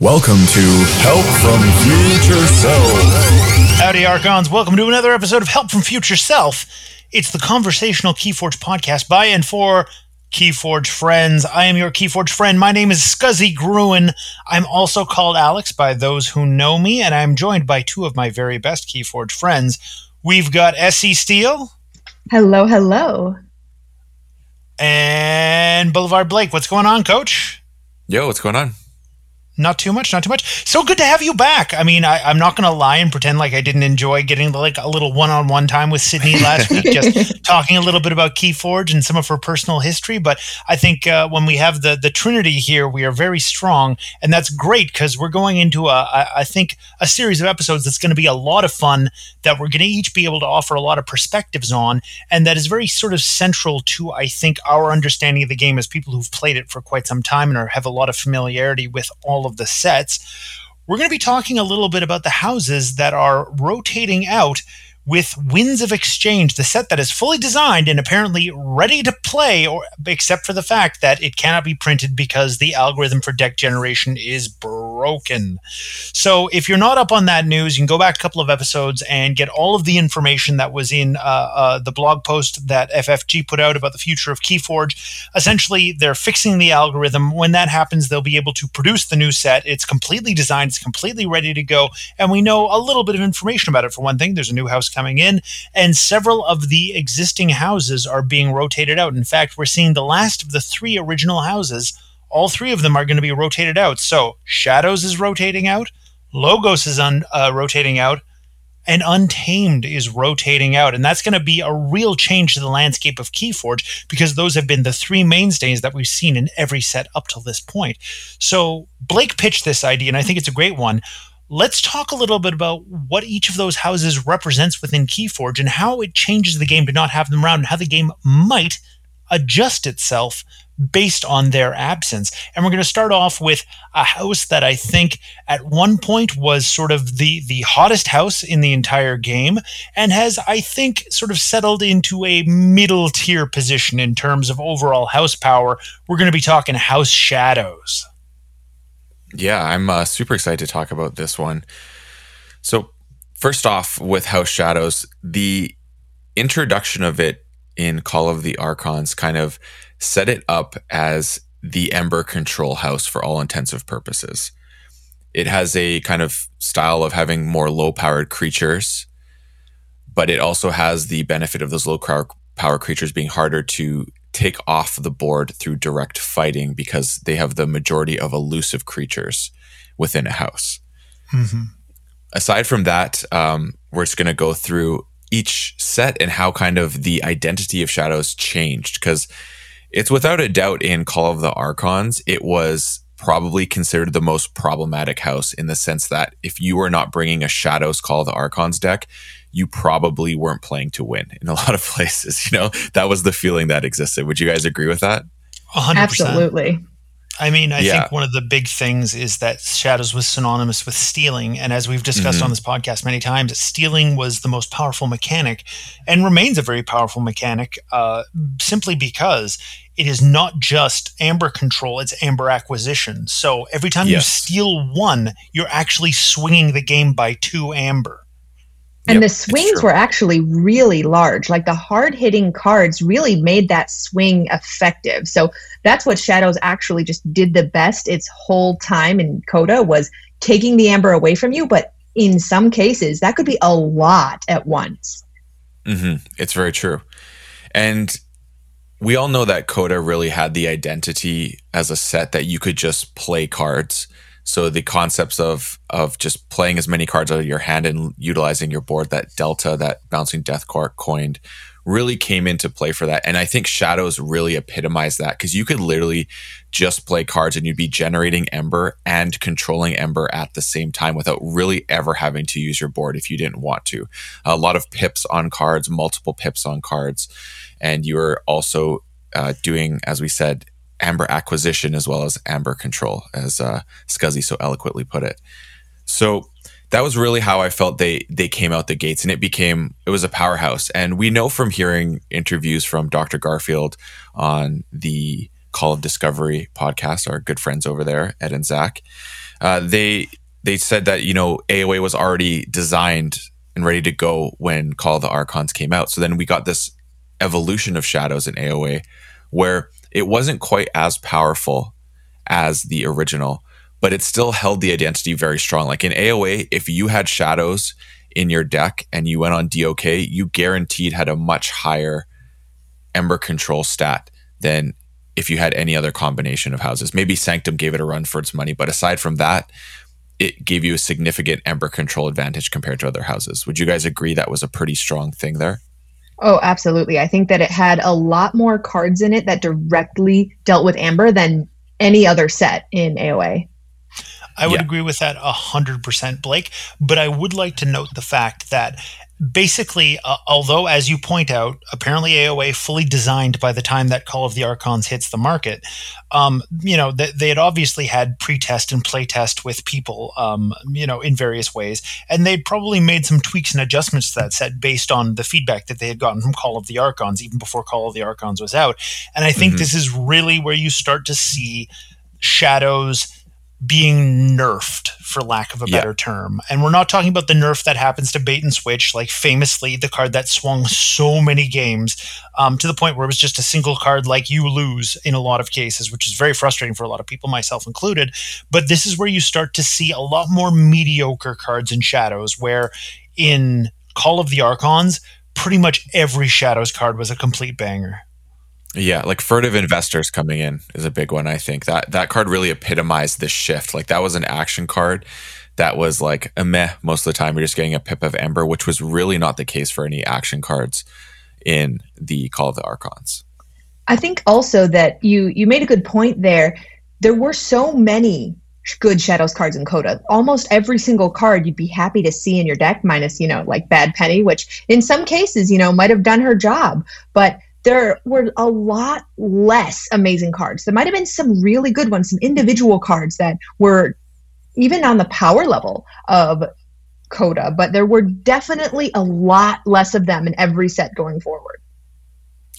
Welcome to Help from Future Self. Howdy, Archons. Welcome to another episode of Help from Future Self. It's the conversational Keyforge podcast by and for Keyforge friends. I am your Keyforge friend. My name is Scuzzy Gruen. I'm also called Alex by those who know me, and I'm joined by two of my very best Keyforge friends. We've got Essie Steele. Hello, hello. And Boulevard Blake. What's going on, coach? Yo, what's going on? Not too much, not too much. So good to have you back. I mean, I, am not going to lie and pretend like I didn't enjoy getting like a little one-on-one time with Sydney last week, just talking a little bit about KeyForge and some of her personal history. But I think uh, when we have the the Trinity here, we are very strong, and that's great because we're going into a, a I think a series of episodes that's going to be a lot of fun that we're going to each be able to offer a lot of perspectives on, and that is very sort of central to I think our understanding of the game as people who've played it for quite some time and are, have a lot of familiarity with all of the sets, we're going to be talking a little bit about the houses that are rotating out with Winds of Exchange, the set that is fully designed and apparently ready to play, or except for the fact that it cannot be printed because the algorithm for deck generation is broken. So, if you're not up on that news, you can go back a couple of episodes and get all of the information that was in uh, uh, the blog post that FFG put out about the future of Keyforge. Essentially, they're fixing the algorithm. When that happens, they'll be able to produce the new set. It's completely designed, it's completely ready to go, and we know a little bit of information about it. For one thing, there's a new house coming in, and several of the existing houses are being rotated out. In fact, we're seeing the last of the three original houses. All three of them are going to be rotated out. So Shadows is rotating out, Logos is un, uh, rotating out, and Untamed is rotating out. And that's going to be a real change to the landscape of Keyforge because those have been the three mainstays that we've seen in every set up till this point. So Blake pitched this idea, and I think it's a great one let's talk a little bit about what each of those houses represents within Keyforge and how it changes the game to not have them around and how the game might adjust itself based on their absence. And we're going to start off with a house that I think at one point was sort of the the hottest house in the entire game and has I think sort of settled into a middle tier position in terms of overall house power. We're going to be talking House Shadows. Yeah, I'm uh, super excited to talk about this one. So, first off, with House Shadows, the introduction of it in Call of the Archons kind of set it up as the Ember control house for all intensive purposes. It has a kind of style of having more low powered creatures, but it also has the benefit of those low power creatures being harder to take off the board through direct fighting because they have the majority of elusive creatures within a house. Mm-hmm. Aside from that, um, we're just going to go through each set and how kind of the identity of shadows changed because it's without a doubt in Call of the Archons, it was probably considered the most problematic house in the sense that if you were not bringing a Shadows Call of the Archons deck, you probably weren't playing to win in a lot of places. You know, that was the feeling that existed. Would you guys agree with that? 100%. Absolutely. I mean, I yeah. think one of the big things is that Shadows was synonymous with stealing. And as we've discussed mm-hmm. on this podcast many times, stealing was the most powerful mechanic and remains a very powerful mechanic uh, simply because it is not just amber control, it's amber acquisition. So every time yes. you steal one, you're actually swinging the game by two amber. And yep, the swings were actually really large. Like the hard hitting cards really made that swing effective. So that's what Shadows actually just did the best its whole time in Coda was taking the amber away from you. But in some cases, that could be a lot at once. Mm-hmm. It's very true. And we all know that Coda really had the identity as a set that you could just play cards so the concepts of of just playing as many cards out of your hand and utilizing your board, that delta, that bouncing death card coined, really came into play for that. And I think Shadows really epitomized that because you could literally just play cards and you'd be generating Ember and controlling Ember at the same time without really ever having to use your board if you didn't want to. A lot of pips on cards, multiple pips on cards, and you are also uh, doing, as we said, amber acquisition as well as amber control, as uh, Scuzzy so eloquently put it. So that was really how I felt they they came out the gates, and it became it was a powerhouse. And we know from hearing interviews from Dr. Garfield on the Call of Discovery podcast, our good friends over there, Ed and Zach. Uh, they they said that you know AOA was already designed and ready to go when Call of the Archons came out. So then we got this evolution of shadows in AOA where it wasn't quite as powerful as the original, but it still held the identity very strong. Like in AOA, if you had shadows in your deck and you went on DOK, you guaranteed had a much higher Ember control stat than if you had any other combination of houses. Maybe Sanctum gave it a run for its money, but aside from that, it gave you a significant Ember control advantage compared to other houses. Would you guys agree that was a pretty strong thing there? Oh, absolutely. I think that it had a lot more cards in it that directly dealt with Amber than any other set in AOA. I would yeah. agree with that 100%, Blake. But I would like to note the fact that basically, uh, although, as you point out, apparently AOA fully designed by the time that Call of the Archons hits the market, um, you know, they, they, had obviously had pre-test and playtest with people, um, you know, in various ways, and they'd probably made some tweaks and adjustments to that set based on the feedback that they had gotten from Call of the Archons even before Call of the Archons was out. And I think mm-hmm. this is really where you start to see shadows being nerfed for lack of a better term. And we're not talking about the nerf that happens to bait and switch like famously the card that swung so many games um, to the point where it was just a single card like you lose in a lot of cases which is very frustrating for a lot of people myself included. But this is where you start to see a lot more mediocre cards in shadows where in call of the archons pretty much every shadows card was a complete banger yeah, like furtive investors coming in is a big one. I think that that card really epitomized this shift. Like that was an action card that was like a meh most of the time. You're just getting a pip of Ember, which was really not the case for any action cards in the Call of the Archons. I think also that you you made a good point there. There were so many good shadows cards in coda almost every single card you'd be happy to see in your deck minus you know like bad penny which in some cases you know might have done her job but there were a lot less amazing cards. There might have been some really good ones, some individual cards that were even on the power level of Coda, but there were definitely a lot less of them in every set going forward.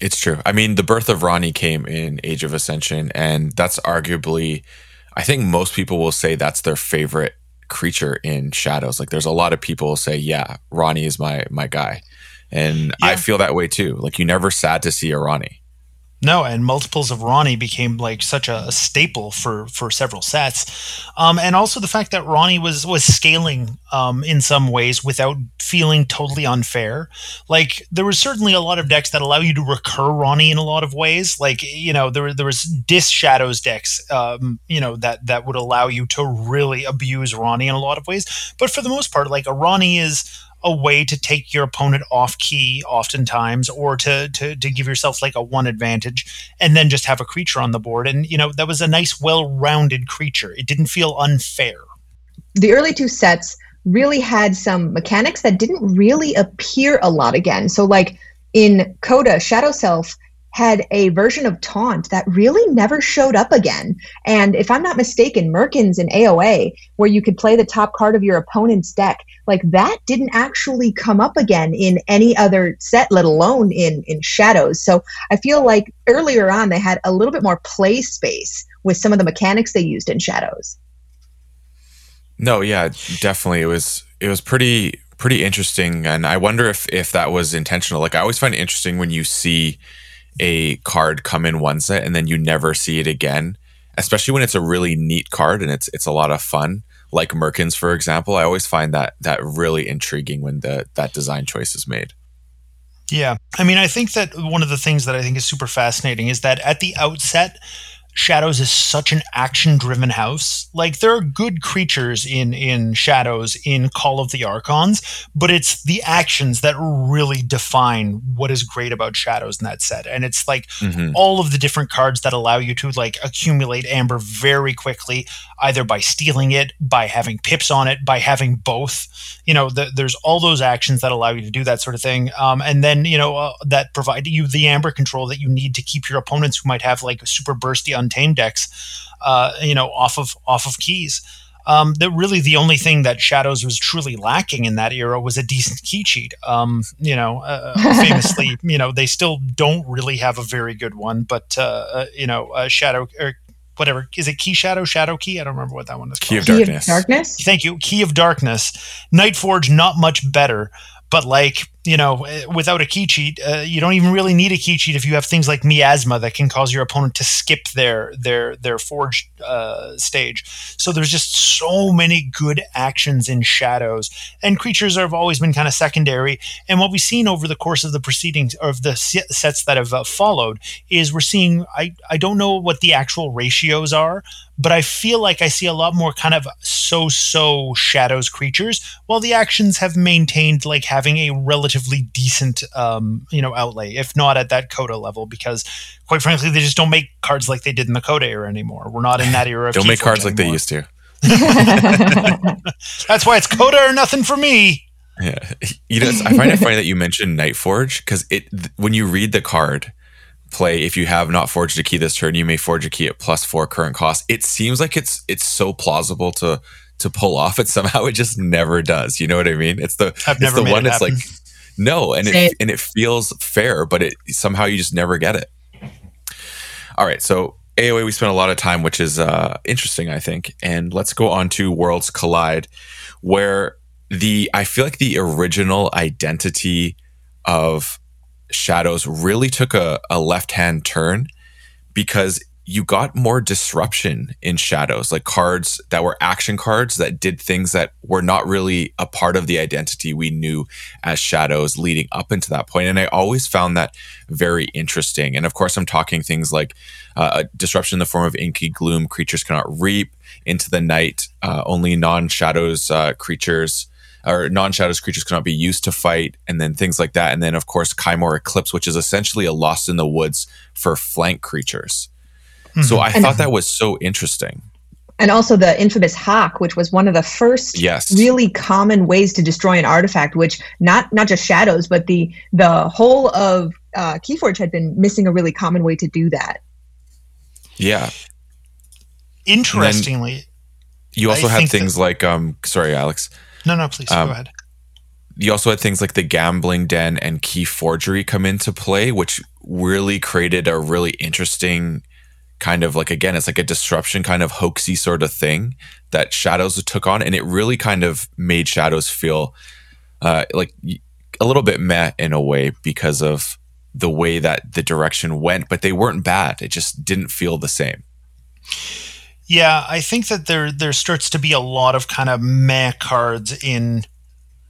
It's true. I mean, the birth of Ronnie came in Age of Ascension, and that's arguably, I think most people will say that's their favorite creature in Shadows. Like, there's a lot of people say, "Yeah, Ronnie is my my guy." And yeah. I feel that way too. Like you never sad to see a Ronnie. No, and multiples of Ronnie became like such a, a staple for for several sets, um, and also the fact that Ronnie was was scaling um, in some ways without feeling totally unfair. Like there was certainly a lot of decks that allow you to recur Ronnie in a lot of ways. Like you know there there was Dis Shadows decks, um, you know that that would allow you to really abuse Ronnie in a lot of ways. But for the most part, like a Ronnie is a way to take your opponent off key oftentimes or to, to to give yourself like a one advantage and then just have a creature on the board. And you know that was a nice well-rounded creature. It didn't feel unfair. The early two sets really had some mechanics that didn't really appear a lot again. So like in coda shadow self had a version of taunt that really never showed up again. And if I'm not mistaken, Murkens in AOA, where you could play the top card of your opponent's deck, like that didn't actually come up again in any other set, let alone in in Shadows. So I feel like earlier on they had a little bit more play space with some of the mechanics they used in Shadows. No, yeah, definitely. It was it was pretty pretty interesting, and I wonder if if that was intentional. Like I always find it interesting when you see a card come in one set and then you never see it again, especially when it's a really neat card and it's it's a lot of fun. Like Murkens, for example, I always find that that really intriguing when the that design choice is made. Yeah. I mean, I think that one of the things that I think is super fascinating is that at the outset, Shadows is such an action driven house. Like there are good creatures in in Shadows in Call of the Archons, but it's the actions that really define what is great about Shadows in that set. And it's like mm-hmm. all of the different cards that allow you to like accumulate amber very quickly, either by stealing it, by having pips on it, by having both. You know, the, there's all those actions that allow you to do that sort of thing. Um, and then you know uh, that provide you the amber control that you need to keep your opponents who might have like super bursty untamed decks, uh, you know, off of off of keys. Um, that really the only thing that Shadows was truly lacking in that era was a decent key cheat. Um, you know, uh, uh famously, you know, they still don't really have a very good one, but uh, uh you know, Shadow or whatever is it key shadow shadow key i don't remember what that one is Key of Key Darkness. of darkness. thank you key of darkness night forge not much better but like you know eh, without a key cheat uh, you don't even really need a key cheat if you have things like miasma that can cause your opponent to skip their their their forge uh, stage. So there's just so many good actions in shadows and creatures have always been kind of secondary. And what we've seen over the course of the proceedings of the sets that have uh, followed is we're seeing I, I don't know what the actual ratios are but I feel like I see a lot more kind of so-so shadows creatures, while the actions have maintained like having a relatively decent, um, you know, outlay, if not at that Coda level, because quite frankly, they just don't make cards like they did in the Coda era anymore. We're not in that era. Of Don't make cards like they used to. That's why it's Coda or nothing for me. Yeah, you know, I find it funny that you mentioned Night Forge because it th- when you read the card play, if you have not forged a key this turn, you may forge a key at plus four current cost. It seems like it's it's so plausible to to pull off, and somehow it just never does. You know what I mean? It's the I've it's never the one it that's happen. like no, and Same. it and it feels fair, but it somehow you just never get it. All right, so AOA we spent a lot of time, which is uh, interesting, I think, and let's go on to Worlds Collide, where the I feel like the original identity of Shadows really took a, a left hand turn because you got more disruption in Shadows, like cards that were action cards that did things that were not really a part of the identity we knew as Shadows leading up into that point. And I always found that very interesting. And of course, I'm talking things like uh, disruption in the form of inky gloom, creatures cannot reap into the night, uh, only non shadows uh, creatures or non-shadows creatures cannot be used to fight, and then things like that. And then, of course, Kymoor Eclipse, which is essentially a Lost in the Woods for flank creatures. So I And- thought that was so interesting. and also the infamous hawk, which was one of the first Yes. really common ways to destroy an artifact. Which not not just shadows, but the the whole of uh, Keyforge had been missing a really common way to do that. Yeah. Interestingly, You also I had think things like, um, sorry, Alex. no, no, please Um, go ahead. You also had things like the gambling den and key forgery come into play, which really created a really interesting kind of like again, it's like a disruption kind of hoaxy sort of thing that Shadows took on, and it really kind of made Shadows feel uh, like a little bit meh in a way because of the way that the direction went. But they weren't bad; it just didn't feel the same. Yeah, I think that there there starts to be a lot of kind of meh cards in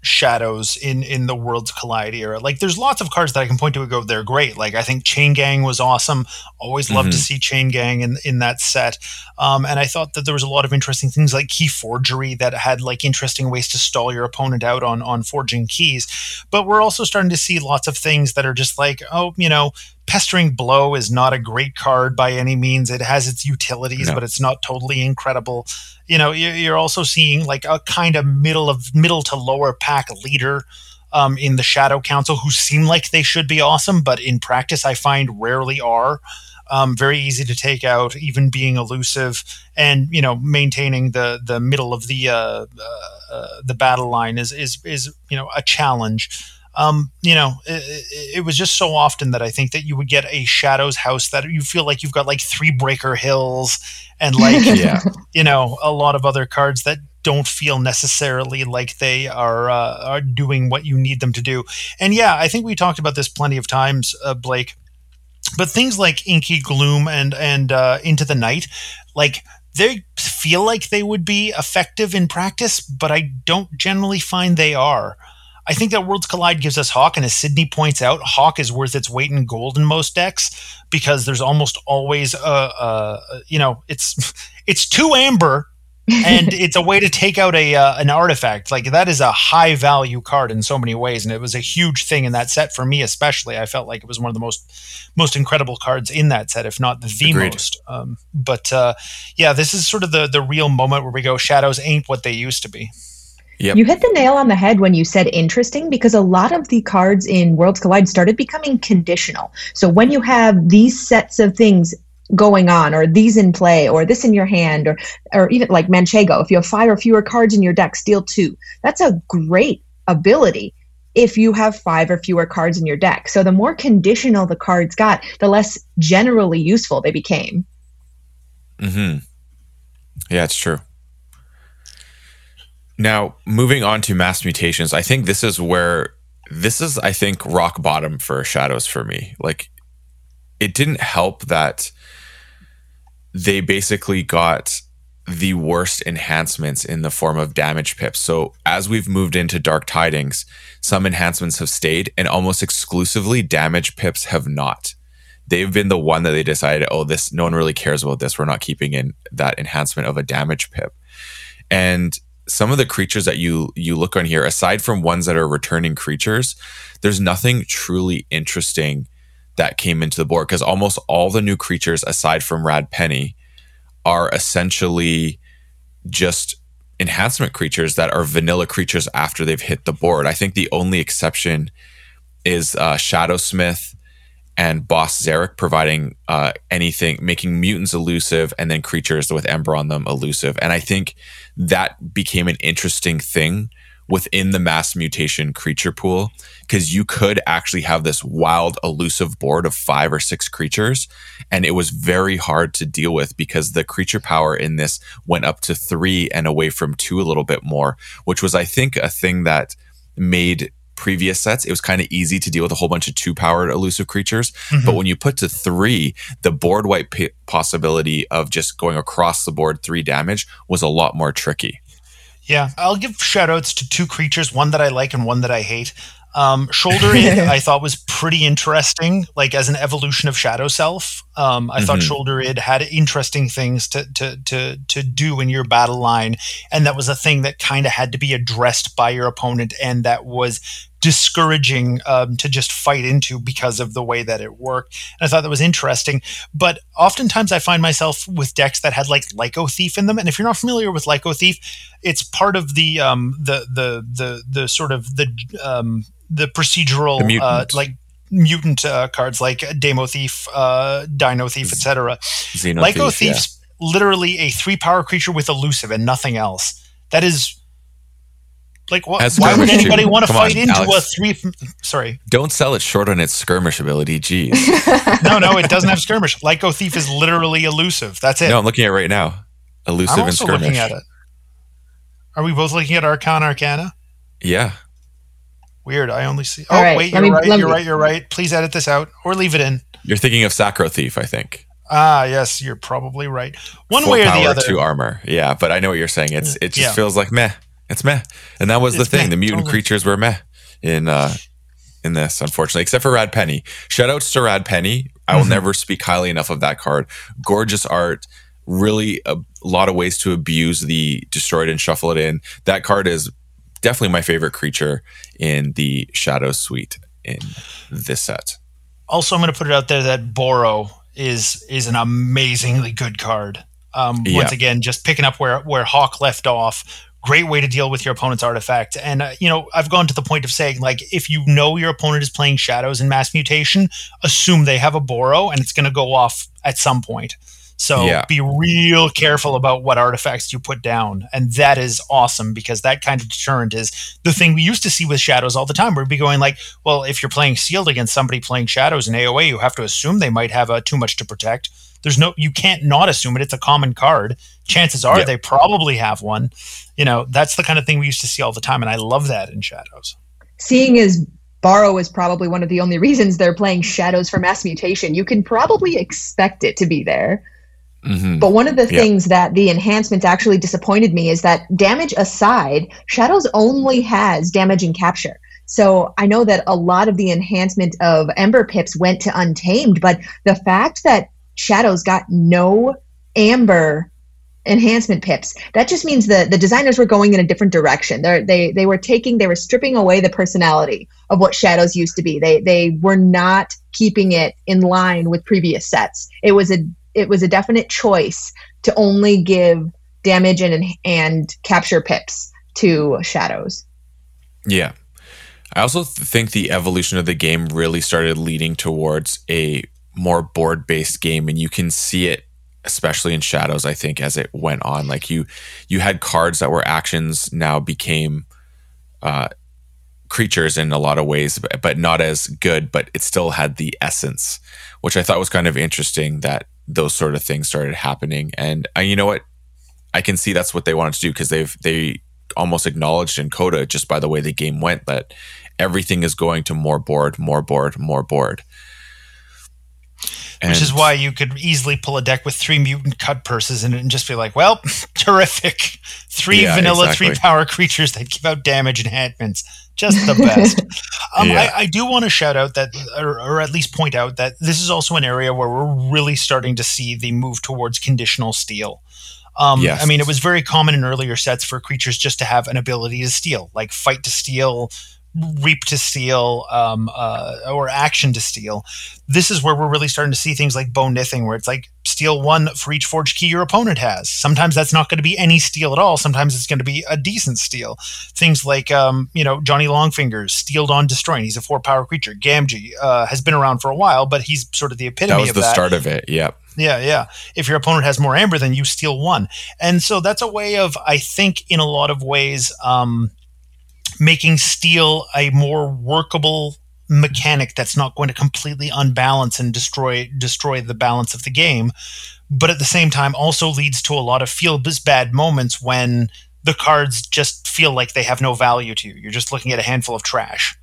shadows in in the worlds collide era. Like there's lots of cards that i can point to and go they're great. Like i think chain gang was awesome. Always loved to Mhm. see chain gang in in that set. Um, and i thought that there was a lot of interesting things like key forgery that had like interesting ways to stall your opponent out on on forging keys. But we're also starting to see lots of things that are just like oh you know pestering blow is not a great card by any means. It has its utilities No. but it's not totally incredible. You know you- you're also seeing like a kind of middle of middle to lower pack leader um, in the shadow council who seem like they should be awesome but in practice i find rarely are. Um, very easy to take out even being elusive and you know maintaining the the middle of the uh, uh, uh, the battle line is is is you know a challenge um, you know, it, it- was just so often that I think that you would get a Shadows house that you feel like you've got like three Breaker Hills and like Yeah, you know a lot of other cards that don't feel necessarily like they are uh, are doing what you need them to do. And yeah, I think we talked about this plenty of times, uh, Blake. But things like Inky Gloom and and uh, Into the Night, like they feel like they would be effective in practice, but I don't generally find they are. I think that Worlds Collide gives us Hawk, and as Sydney points out, Hawk is worth its weight in gold in most decks because there's almost always a, a you know it's it's two amber and it's a way to take out a uh, an artifact. Like that is a high value card in so many ways and it was a huge thing in that set for me especially. I felt like it was one of the most most incredible cards in that set if not the Agreed. most. Um, but uh, yeah this is sort of the the real moment where we go shadows ain't what they used to be Yep. You hit the nail on the head when you said interesting because a lot of the cards in Worlds Collide started becoming conditional. So when you have these sets of things going on, or these in play, or this in your hand, or or even like Manchego, if you have five or fewer cards in your deck, steal two. That's a great ability if you have five or fewer cards in your deck. So the more conditional the cards got, the less generally useful they became. Mm-hmm. Yeah, it's true. Now, moving on to mass mutations, I think this is where this is, I think, rock bottom for shadows for me. Like, it didn't help that they basically got the worst enhancements in the form of damage pips. So as we've moved into Dark Tidings, some enhancements have stayed and almost exclusively damage pips have not. They've been the one that they decided, oh, this no one really cares about this. We're not keeping in that enhancement of a damage pip. And some of the creatures that you you look on here, aside from ones that are returning creatures, there's nothing truly interesting that came into the board because almost all the new creatures, aside from Rad Penny, are essentially just enhancement creatures that are vanilla creatures after they've hit the board. I think the only exception is uh, Shadowsmith and Boss Zarek providing uh, anything, making mutants elusive and then creatures with Ember on them elusive. And I think that became an interesting thing within the mass mutation creature pool because you could actually have this wild elusive board of five or six creatures and it was very hard to deal with because the creature power in this went up to three and away from two a little bit more which was i think a thing that made previous sets it was kind of easy to deal with a whole bunch of two powered elusive creatures mm-hmm. but when you put to three the board wipe p- possibility of just going across the board three damage was a lot more tricky yeah, I'll give shoutouts to two creatures, one that I like and one that I hate. Um, Shoulder Id, I thought was pretty interesting, like as an evolution of Shadow Self. Um, I mm-hmm. thought Shoulder Id had interesting things to, to to to do in your battle line, and that was a thing that kind of had to be addressed by your opponent, and that was discouraging um, to just fight into because of the way that it worked. And I thought that was interesting. But oftentimes I find myself with decks that had like Lyco Thief in them. And if you're not familiar with Lyco Thief, it's part of the um, the the the the sort of the um, the procedural the uh, like mutant uh, cards like Demo Thief, uh, Dino Thief, etc. Lyco Thief's yeah. literally a three power creature with elusive and nothing else. That is like, what, why would anybody too. want to fight on, into Alex. a three? Sorry. Don't sell it short on its skirmish ability. Jeez. no, no, it doesn't have skirmish. Lyco Thief is literally elusive. That's it. No, I'm looking at it right now. Elusive I'm also and skirmish. looking at it. Are we both looking at Archon Arcana? Yeah. Weird. I only see. oh, right, wait. You're me, right. You're me. right. You're right. Please edit this out or leave it in. You're thinking of Sacro Thief, I think. Ah, yes, you're probably right. One Full way or the other. Two armor. Yeah, but I know what you're saying. It's it just yeah. feels like meh. It's meh. And that was it's the thing. Meh, the mutant totally. creatures were meh in uh in this, unfortunately, except for Rad Penny. Shout Shoutouts to Rad Penny. I will mm-hmm. never speak highly enough of that card. Gorgeous art. Really a lot of ways to abuse the destroyed and shuffle it in. That card is definitely my favorite creature in the Shadow Suite in this set. Also, I'm going to put it out there that Borrow is is an amazingly good card. Um, once again, just picking up where where Hawk left off, great way to deal with your opponent's artifact. And, uh, you know, I've gone to the point of saying, like, if you know your opponent is playing shadows and mass mutation, assume they have a Borrow and it's going to go off at some point. So yeah. be real careful about what artifacts you put down. And that is awesome because that kind of deterrent is the thing we used to see with shadows all the time. We'd be going like, well, if you're playing sealed against somebody playing shadows in AOA, you have to assume they might have a too much to protect. There's no you can't not assume it. It's a common card. Chances are yeah. they probably have one. You know, that's the kind of thing we used to see all the time. And I love that in shadows. Seeing as borrow is probably one of the only reasons they're playing Shadows for Mass Mutation. You can probably expect it to be there. Mm-hmm. But one of the things that the enhancements actually disappointed me is that damage aside, Shadows only has damage and capture. So I know that a lot of the enhancement of Ember Pips went to Untamed, but the fact that Shadows got no Amber enhancement pips that just means the the designers were going in a different direction they they they were taking they were stripping away the personality of what shadows used to be they they were not keeping it in line with previous sets it was a it was a definite choice to only give damage and and capture pips to shadows. Yeah. I also think the evolution of the game really started leading towards a more board based game and you can see it especially in shadows I think as it went on like you you had cards that were actions now became uh creatures in a lot of ways but, not as good but it still had the essence which I thought was kind of interesting that those sort of things started happening. And uh, you know what? I can see that's what they wanted to do because they've they almost acknowledged in Coda just by the way the game went that everything is going to more board, more board, more board. And Which is why you could easily pull a deck with three mutant Cutpurses in it and just be like, well, terrific. Three yeah, vanilla, exactly. three power creatures that give out damage enhancements. Just the best. um, yeah. I, I, do want to shout out that, or, or, at least point out that this is also an area where we're really starting to see the move towards conditional steal. Um, yes. I mean, it was very common in earlier sets for creatures just to have an ability to steal, like fight to steal, reap to steal um, uh, or action to steal. This is where we're really starting to see things like bone nithing, where it's like steal one for each forge key your opponent has. Sometimes that's not going to be any steal at all. Sometimes it's going to be a decent steal. Things like, um, you know, Johnny Longfingers, stealed on destroying. He's a four power creature. Gamgee uh, has been around for a while, but he's sort of the epitome of that was the that. start of it. Yep. Yeah, yeah. If your opponent has more amber, then you steal one. And so that's a way of, I think, in a lot of ways, um, making steel a more workable mechanic that's not going to completely unbalance and destroy destroy the balance of the game but at the same time also leads to a lot of feel bad moments when the cards just feel like they have no value to you. You're just looking at a handful of trash.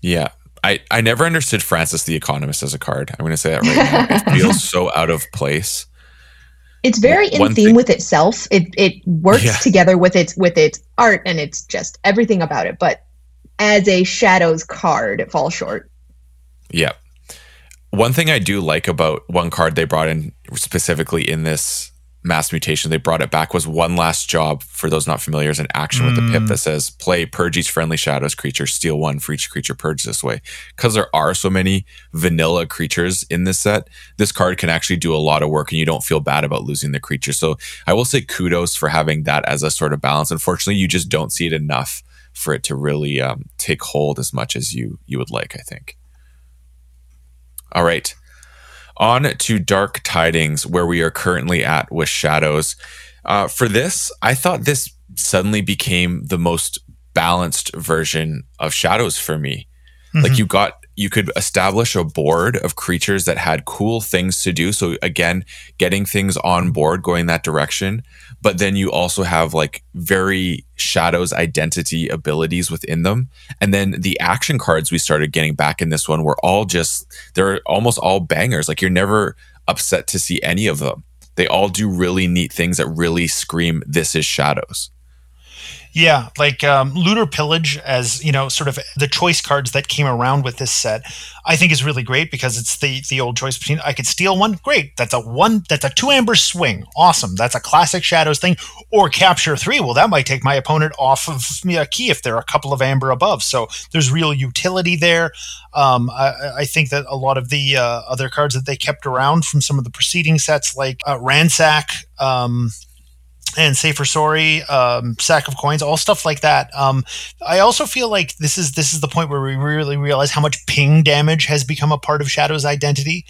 Yeah. I i never understood francis the economist as a card. I'm going to say that right now. It feels so out of place it's very in theme thing, with itself. It it works yeah. together with its with its art and it's just everything about it. But as a shadows card, it falls short. Yeah. One thing I do like about one card they brought in specifically in this mass mutation they brought it back was one last job for those not familiar is an action mm. with the pip that says play purge each friendly shadows creature steal one for each creature purged this way. Because there are so many vanilla creatures in this set this card can actually do a lot of work and you don't feel bad about losing the creature. So i will say kudos for having that as a sort of balance. Unfortunately you just don't see it enough for it to really um, take hold as much as you you would like i think. All right on to Dark Tidings, where we are currently at with Shadows. Uh, for this, I thought this suddenly became the most balanced version of Shadows for me. Mm-hmm. Like you got you could establish a board of creatures that had cool things to do. So again, getting things on board, going that direction. But then you also have like very shadows identity abilities within them. And then the action cards we started getting back in this one were all just they're almost all bangers. Like you're never upset to see any of them. They all do really neat things that really scream this is shadows. Yeah, like um, Lunar Pillage, as you know, sort of the choice cards that came around with this set, I think is really great because it's the the old choice between I could steal one, great. That's a one, that's a two amber swing, awesome. That's a classic Shadows thing, or capture three. Well, that might take my opponent off of me a key if there are a couple of amber above. So there's real utility there. Um, I, I, think that a lot of the uh, other cards that they kept around from some of the preceding sets, like uh, Ransack. Um, and say for sorry um, sack of coins all stuff like that um, i also feel like this is this is the point where we really realize how much ping damage has become a part of shadow's identity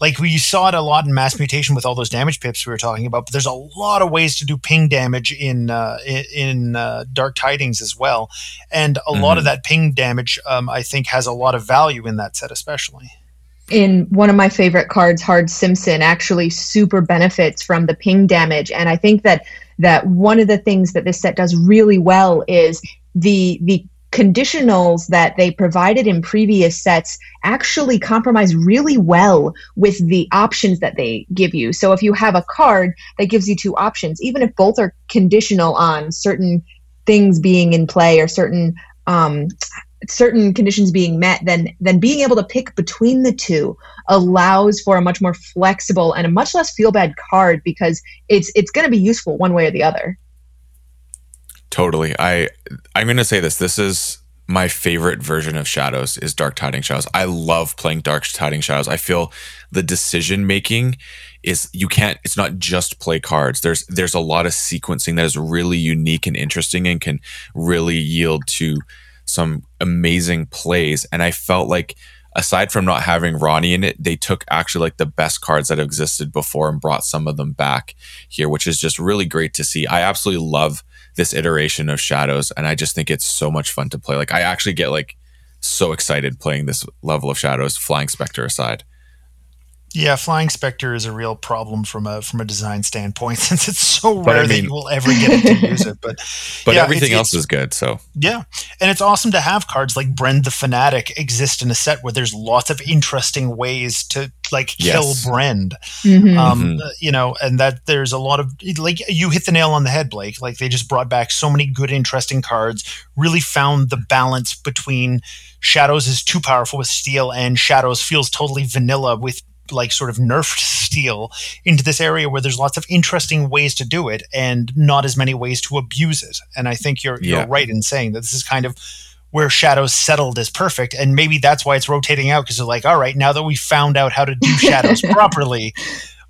like we saw it a lot in mass mutation with all those damage pips we were talking about but there's a lot of ways to do ping damage in uh, in uh, dark tidings as well and a mm-hmm. lot of mm-hmm. that ping damage um, i think has a lot of value in that set especially in one of my favorite cards, Hard Simpson, actually super benefits from the ping damage. And I think that that one of the things that this set does really well is the the conditionals that they provided in previous sets actually compromise really well with the options that they give you. So if you have a card that gives you two options, even if both are conditional on certain things being in play or certain um, certain conditions being met, then then being able to pick between the two allows for a much more flexible and a much less feel bad card because it's it's going to be useful one way or the other. Totally. I I'm going to say this. This is my favorite version of Shadows is Dark Tiding Shadows. I love playing Dark Tiding Shadows. I feel the decision making is you can't it's not just play cards. There's there's a lot of sequencing that is really unique and interesting and can really yield to some amazing plays. And I felt like aside from not having Ronnie in it, they took actually like the best cards that existed before and brought some of them back here, which is just really great to see. I absolutely love this iteration of Shadows, and I just think it's so much fun to play. Like I actually get like so excited playing this level of Shadows, Flying Spectre aside. Yeah, Flying Spectre is a real problem from a from a design standpoint since it's so rare I mean, that you will ever get it to use it. But but yeah, everything it's, else it's, is good. So yeah, and it's awesome to have cards like Brend the Fanatic exist in a set where there's lots of interesting ways to like kill yes. Brend. Mm-hmm. Um, mm-hmm. You know, and that there's a lot of like you hit the nail on the head, Blake. Like they just brought back so many good, interesting cards. Really found the balance between Shadows is too powerful with steel, and Shadows feels totally vanilla with like sort of nerfed steel into this area where there's lots of interesting ways to do it and not as many ways to abuse it. And I think you're yeah. you're right in saying that this is kind of where shadows settled is perfect and maybe that's why it's rotating out because they're like all right now that we found out how to do shadows properly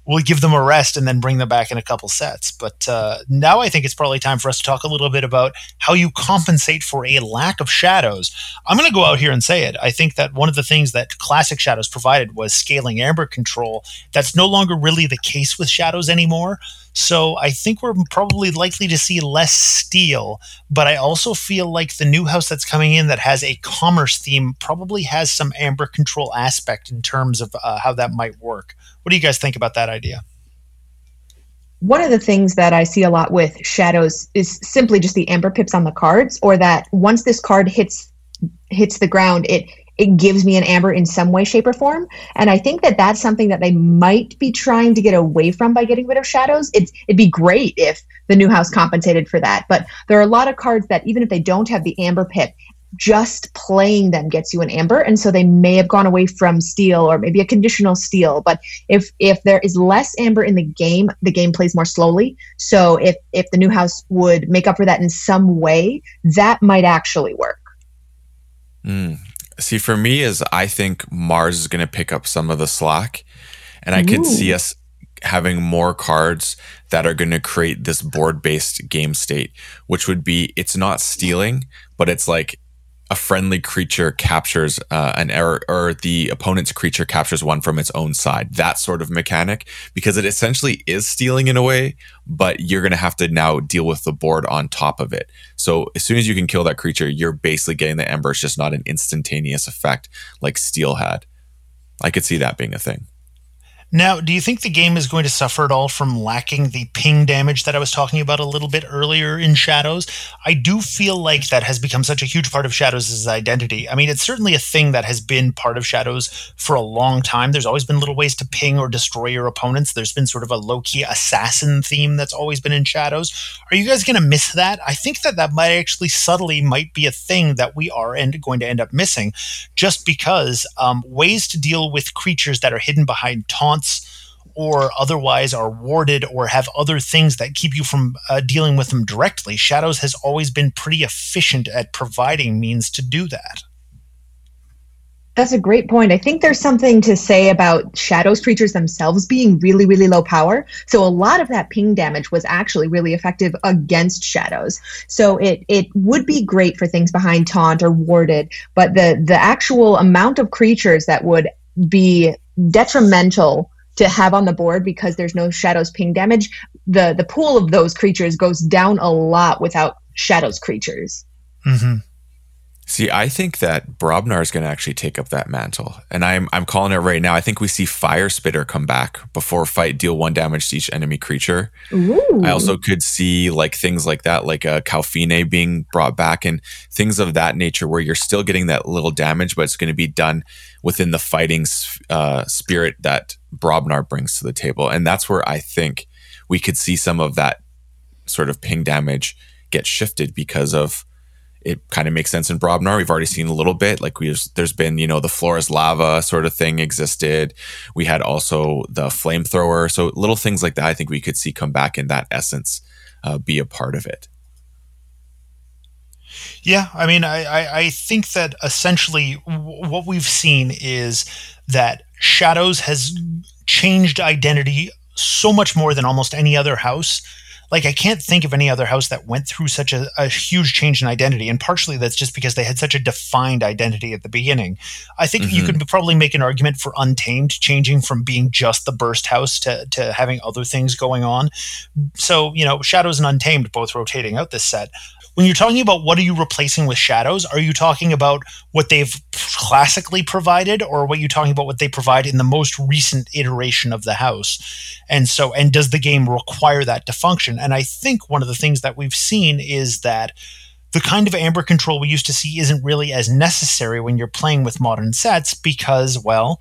we'll give them a rest and then bring them back in a couple sets. But uh, now I think it's probably time for us to talk a little bit about how you compensate for a lack of shadows. I'm going to go out here and say it. I think that one of the things that classic shadows provided was scaling amber control. That's no longer really the case with shadows anymore. So I think we're probably likely to see less steel, but I also feel like the new house that's coming in that has a commerce theme probably has some amber control aspect in terms of uh, how that might work. What do you guys think about that idea? One of the things that I see a lot with shadows is simply just the amber pips on the cards, or that once this card hits hits the ground, it it gives me an amber in some way shape or form. And i think that that's something that they might be trying to get away from by getting rid of shadows. It's it'd be great if the new house compensated for that. But there are a lot of cards that even if they don't have the amber pip just playing them gets you an amber and so they may have gone away from steel or maybe a conditional steel but if if there is less amber in the game the game plays more slowly so if if the new house would make up for that in some way that might actually work mm. see for me is i think mars is going to pick up some of the slack and i Ooh. could see us having more cards that are going to create this board based game state, which would be it's not stealing, but it's like a friendly creature captures uh, an error or the opponent's creature captures one from its own side that sort of mechanic because it essentially is stealing in a way but you're going to have to now deal with the board on top of it. So as soon as you can kill that creature you're basically getting the ember it's just not an instantaneous effect like steel had. I could see that being a thing now, do you think the game is going to suffer at all from lacking the ping damage that I was talking about a little bit earlier in Shadows? I do feel like that has become such a huge part of Shadows' identity. I mean, it's certainly a thing that has been part of Shadows for a long time. There's always been little ways to ping or destroy your opponents. There's been sort of a low key assassin theme that's always been in Shadows. Are you guys going to miss that? I think that that might actually subtly might be a thing that we are going to end up missing just because um, ways to deal with creatures that are hidden behind taunts or otherwise are warded or have other things that keep you from uh, dealing with them directly. Shadows has always been pretty efficient at providing means to do that. That's a great point. I think there's something to say about shadows creatures themselves being really, really low power. So a lot of that ping damage was actually really effective against shadows. So it it would be great for things behind taunt or warded, but the the actual amount of creatures that would be detrimental to have on the board because there's no shadows ping damage the the pool of those creatures goes down a lot without shadows creatures mm-hmm. See i think that brobnar is going to actually take up that mantle and i'm i'm calling it right now i think we see fire spitter come back before fight deal one damage to each enemy creature Ooh. i also could see like things like that like a Kalfine being brought back and things of that nature where you're still getting that little damage but it's going to be done within the fighting uh, spirit that Brobnar brings to the table. And that's where I think we could see some of that sort of ping damage get shifted because of it kind of makes sense in Brobnar. We've already seen a little bit. Like we there's been, you know, the floor is lava sort of thing existed. We had also the flamethrower. So little things like that, I think we could see come back in that essence, uh, be a part of it. Yeah, I mean, I, I, I think that essentially w- what we've seen is that Shadows has changed identity so much more than almost any other house. Like I can't think of any other house that went through such a, a, huge change in identity, and partially that's just because they had such a defined identity at the beginning. I think mm-hmm. you could probably make an argument for Untamed changing from being just the burst house to to having other things going on. So you know, Shadows and Untamed both rotating out this set when you're talking about what are you replacing with shadows, are you talking about what they've classically provided, or are you talking about what they provide in the most recent iteration of the house? And so, and does the game require that to function? And I think one of the things that we've seen is that the kind of amber control we used to see isn't really as necessary when you're playing with modern sets because, well,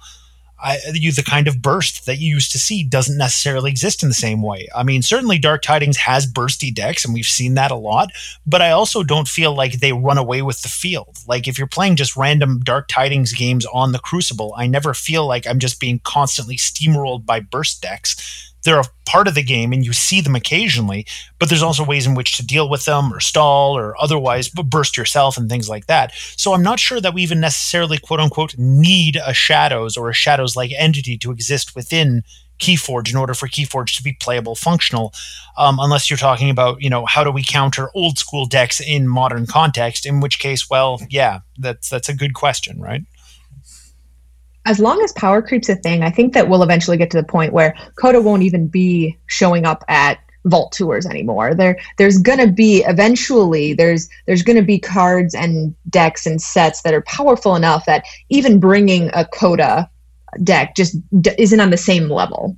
I, you, the kind of burst that you used to see doesn't necessarily exist in the same way. I mean, certainly Dark Tidings has bursty decks, and we've seen that a lot, but I also don't feel like they run away with the field. Like, if you're playing just random Dark Tidings games on the Crucible, I never feel like I'm just being constantly steamrolled by burst decks they're a part of the game and you see them occasionally, but there's also ways in which to deal with them or stall or otherwise burst yourself and things like that. So I'm not sure that we even necessarily quote unquote need a shadows or a shadows like entity to exist within Keyforge in order for Keyforge to be playable, functional, um, unless you're talking about, you know, how do we counter old school decks in modern context? In which case, well, yeah, that's that's a good question, right? As long as power creep's a thing, I think that we'll eventually get to the point where CotA won't even be showing up at vault tours anymore. There there's to be eventually there's there's to be cards and decks and sets that are powerful enough that even bringing a CotA deck just d- isn't on the same level.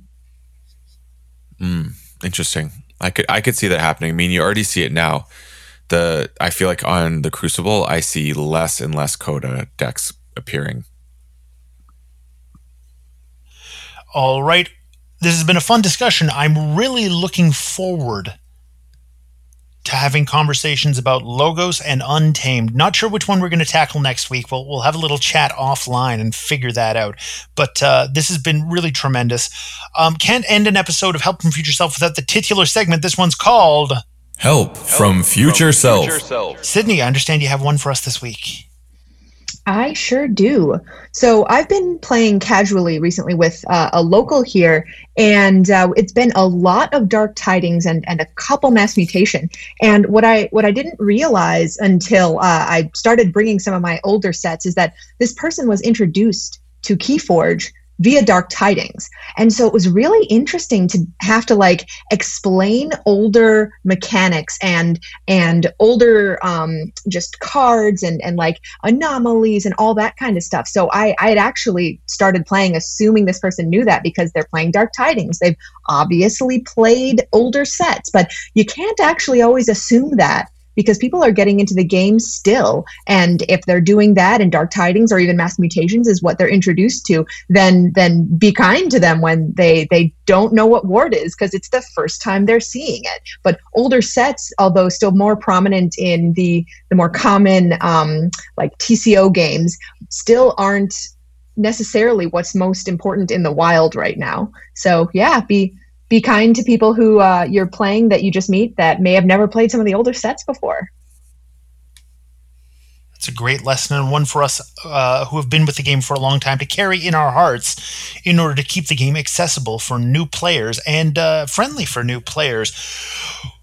Mm, interesting. I could I could see that happening. I mean, you already see it now. The I feel like on the Crucible, I see less and less CotA decks appearing All right. This has been a fun discussion. I'm really looking forward to having conversations about logos and untamed. Not sure which one we're going to tackle next week. We'll we'll have a little chat offline and figure that out. But uh, this has been really tremendous. Um, can't end an episode of Help from Future Self without the titular segment. This one's called Help, Help from, Future, from Self. Future Self. Sydney, I understand you have one for us this week. I sure do. So I've been playing casually recently with uh, a local here, and uh, it's been a lot of dark tidings and, and a couple mass mutation. And what I what I didn't realize until uh, I started bringing some of my older sets is that this person was introduced to Keyforge via dark tidings. And so it was really interesting to have to like explain older mechanics and and older um just cards and and like anomalies and all that kind of stuff. So i i had actually started playing assuming this person knew that because they're playing dark tidings. They've obviously played older sets but you can't actually always assume that because people are getting into the game still. And if they're doing that and dark tidings or even mass mutations is what they're introduced to, then then be kind to them when they they don't know what ward is because it's the first time they're seeing it. But older sets, although still more prominent in the the more common um, like TCO games, still aren't necessarily what's most important in the wild right now. So yeah, be be kind to people who uh, you're playing that you just meet that may have never played some of the older sets before. It's a great lesson and one for us uh, who have been with the game for a long time to carry in our hearts in order to keep the game accessible for new players and uh, friendly for new players.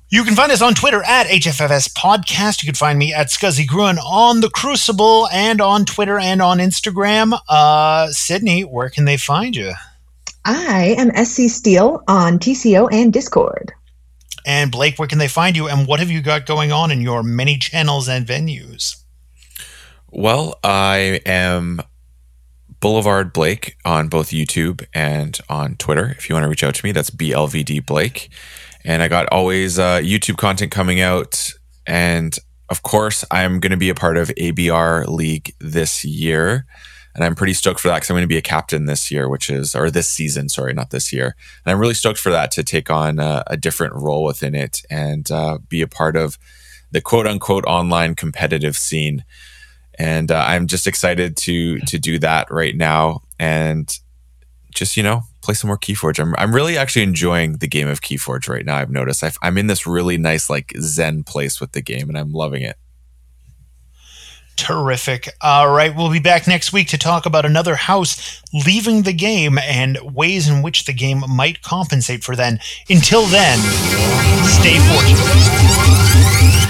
You can find us on Twitter at HFFS Podcast. You can find me at Scuzzy Gruen on the Crucible and on Twitter and on Instagram. Uh, Sydney, where can they find you? I am SC Steele on TCO and Discord. And Blake, where can they find you? And what have you got going on in your many channels and venues? Well, I am Boulevard Blake on both YouTube and on Twitter. If you want to reach out to me, that's BLVD Blake. And I got always uh, YouTube content coming out. And of course, I'm going to be a part of ABR League this year and I'm pretty stoked for that because I'm going to be a captain this year, which is or this season, sorry, not this year. And I'm really stoked for that to take on a, a different role within it and uh, be a part of the quote unquote online competitive scene. And uh, I'm just excited to to do that right now and just you know play some more Keyforge. I'm I'm really actually enjoying the game of Keyforge right now. I've noticed i I'm in this really nice like zen place with the game, and I'm loving it. Terrific. All right. We'll be back next week to talk about another house leaving the game and ways in which the game might compensate for then. Until then, stay fortunate.